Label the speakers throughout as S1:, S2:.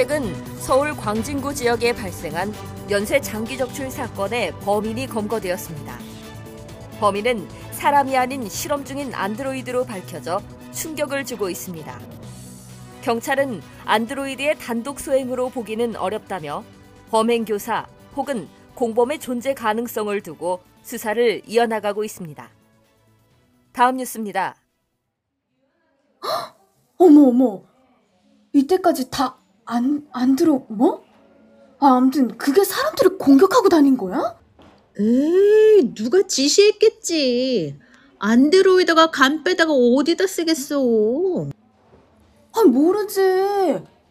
S1: 최근 서울 광진구 지역에 발생한 연쇄 장기 적출 사건의 범인이 검거되었습니다. 범인은 사람이 아닌 실험 중인 안드로이드로 밝혀져 충격을 주고 있습니다. 경찰은 안드로이드의 단독 소행으로 보기는 어렵다며 범행 교사 혹은 공범의 존재 가능성을 두고 수사를 이어나가고 있습니다. 다음 뉴스입니다.
S2: 어머 어머 이때까지 다 안 안 들어 뭐? 아 아무튼 그게 사람들을 공격하고 다닌 거야?
S3: 에이, 누가 지시했겠지. 안드로이드가 간 빼다가 어디다 쓰겠어.
S2: 아 모르지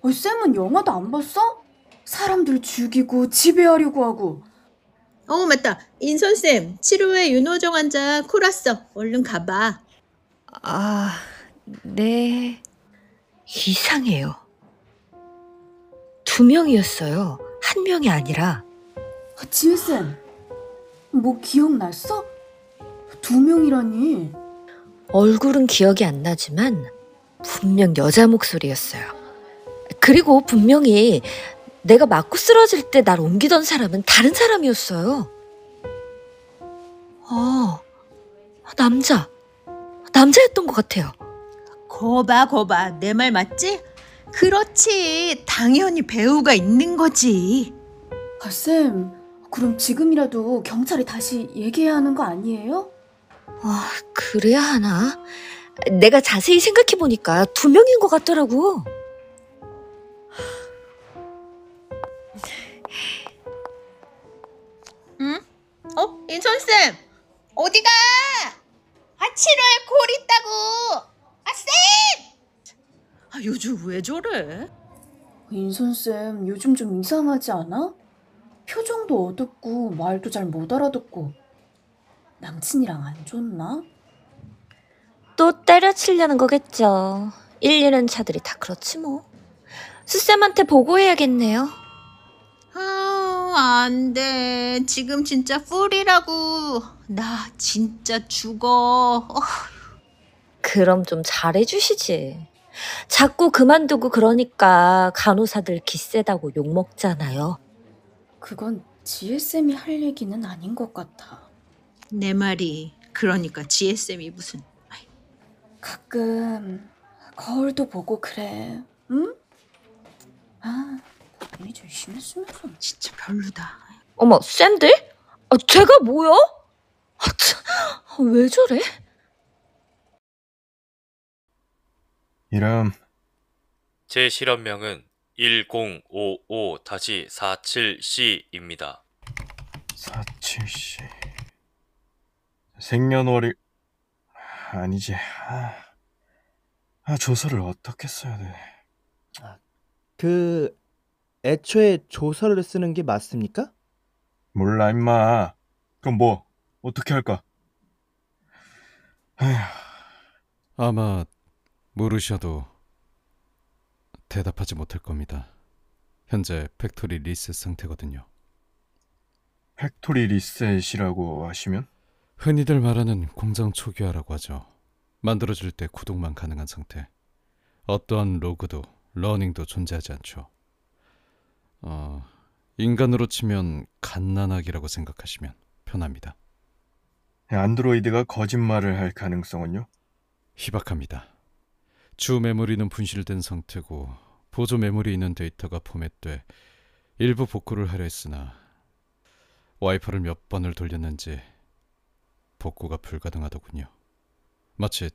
S2: 어, 쌤은 영화도 안 봤어? 사람들 죽이고 지배하려고 하고
S3: 어, 맞다. 인선쌤, 치료회 윤호정 환자 콜 왔어. 얼른 가봐.
S4: 아, 네. 이상해요. 두 명이었어요. 한 명이 아니라.
S2: 아, 지혜쌤 뭐 기억났어? 두 명이라니
S4: 얼굴은 기억이 안 나지만 분명 여자 목소리였어요. 그리고 분명히 내가 맞고 쓰러질 때 날 옮기던 사람은 다른 사람이었어요. 어, 남자. 남자였던 것 같아요.
S3: 거봐, 거봐. 내 말 맞지? 그렇지. 당연히 배우가 있는 거지.
S2: 아, 쌤 그럼 지금이라도 경찰에 다시 얘기해야 하는 거 아니에요?
S4: 아, 그래야 하나? 내가 자세히 생각해보니까 두 명인 것 같더라고.
S3: 응? 어? 인선쌤! 어디가? 아, 치료회 콜 있다고! 아, 요즘 왜 저래?
S2: 인선쌤 요즘 좀 이상하지 않아? 표정도 어둡고 말도 잘 못 알아듣고 남친이랑 안 좋나?
S4: 또 때려치려는 거겠죠. 1, 2년 차들이 다 그렇지 뭐. 수쌤한테 보고해야겠네요.
S3: 아, 안 돼. 지금 진짜 뿔이라고. 나 진짜 죽어. 어,
S4: 그럼 좀 잘해주시지. 자꾸 그만두고 그러니까 간호사들 기세다고 욕먹잖아요.
S2: 그건 지혜쌤이 할 얘기는 아닌 것 같아.
S3: 내 말이 그러니까 지혜쌤이 무슨 아이,
S2: 가끔 거울도 보고 그래. 응? 아, 이미 좀 심했으면서.
S3: 진짜 별로다.
S4: 어머, 쌤들? 아, 제가 뭐야? 아, 참, 아, 왜 저래?
S5: 이름?
S6: 제 실험명은 1055-47C입니다.
S5: 47씨. 생년월일 아니지. 아, 아 조서를 어떻게 써야 돼?
S7: 그 애초에 조서를 쓰는 게 맞습니까?
S5: 몰라 임마. 그럼 뭐 어떻게 할까? 에휴.
S8: 아마 물으셔도 대답하지 못할 겁니다. 현재 factory reset 상태거든요.
S5: factory reset이라고 하시면
S8: 흔히들 말하는 공장 초기화라고 하죠. 만들어질 때 구동만 가능한 상태. 어떠한 log도 learning도 존재하지 않죠. 어, 인간으로 치면 갓난아기라고 생각하시면 편합니다.
S5: 안드로이드가 거짓말을 할 가능성은요
S8: 희박합니다. 주 메모리는 분실된 상태고 보조 메모리에 있는 데이터가 포맷돼 일부 복구를 하려 했으나 와이퍼를 몇 번을 돌렸는지 복구가 불가능하더군요. 마치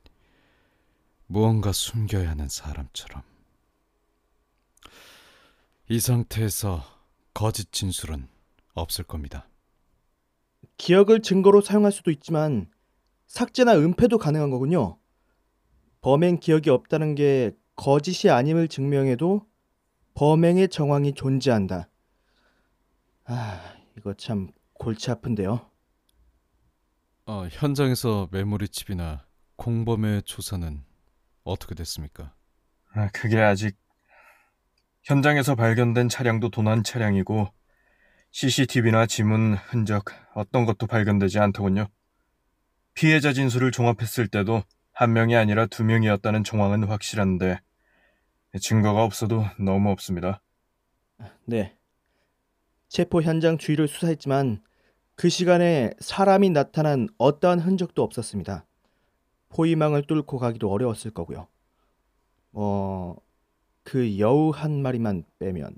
S8: 무언가 숨겨야 하는 사람처럼. 이 상태에서 거짓 진술은 없을 겁니다.
S7: 기억을 증거로 사용할 수도 있지만 삭제나 은폐도 가능한 거군요. 범행 기억이 없다는 게 거짓이 아님을 증명해도 범행의 정황이 존재한다. 아, 이거 참 골치 아픈데요.
S8: 어, 현장에서 메모리 칩이나 공범의 조사는 어떻게 됐습니까?
S5: 아, 그게 아직 현장에서 발견된 차량도 도난 차량이고 CCTV나 지문 흔적 어떤 것도 발견되지 않더군요. 피해자 진술을 종합했을 때도 한 명이 아니라 두 명이었다는 정황은 확실한데 증거가 없어도 너무 없습니다.
S7: 네. 체포 현장 주위를 수사했지만 그 시간에 사람이 나타난 어떠한 흔적도 없었습니다. 포위망을 뚫고 가기도 어려웠을 거고요. 어, 그 여우 한 마리만 빼면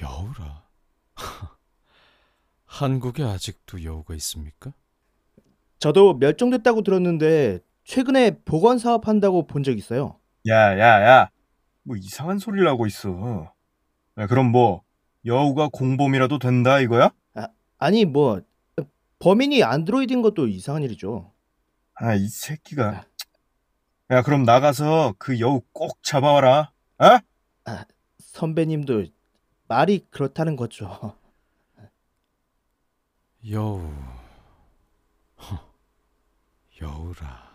S8: 여우라. 한국에 아직도 여우가 있습니까?
S7: 저도 멸종됐다고 들었는데 최근에 복원 사업 한다고 본 적 있어요.
S5: 야, 야, 야. 뭐 이상한 소리를 하고 있어. 야, 그럼 뭐 여우가 공범이라도 된다 이거야?
S7: 아니 뭐 범인이 안드로이드인 것도 이상한 일이죠.
S5: 아, 이 새끼가. 야, 그럼 나가서 그 여우 꼭 잡아와라. 어?
S7: 선배님도 말이 그렇다는 거죠.
S8: 여우. 허, 여우라.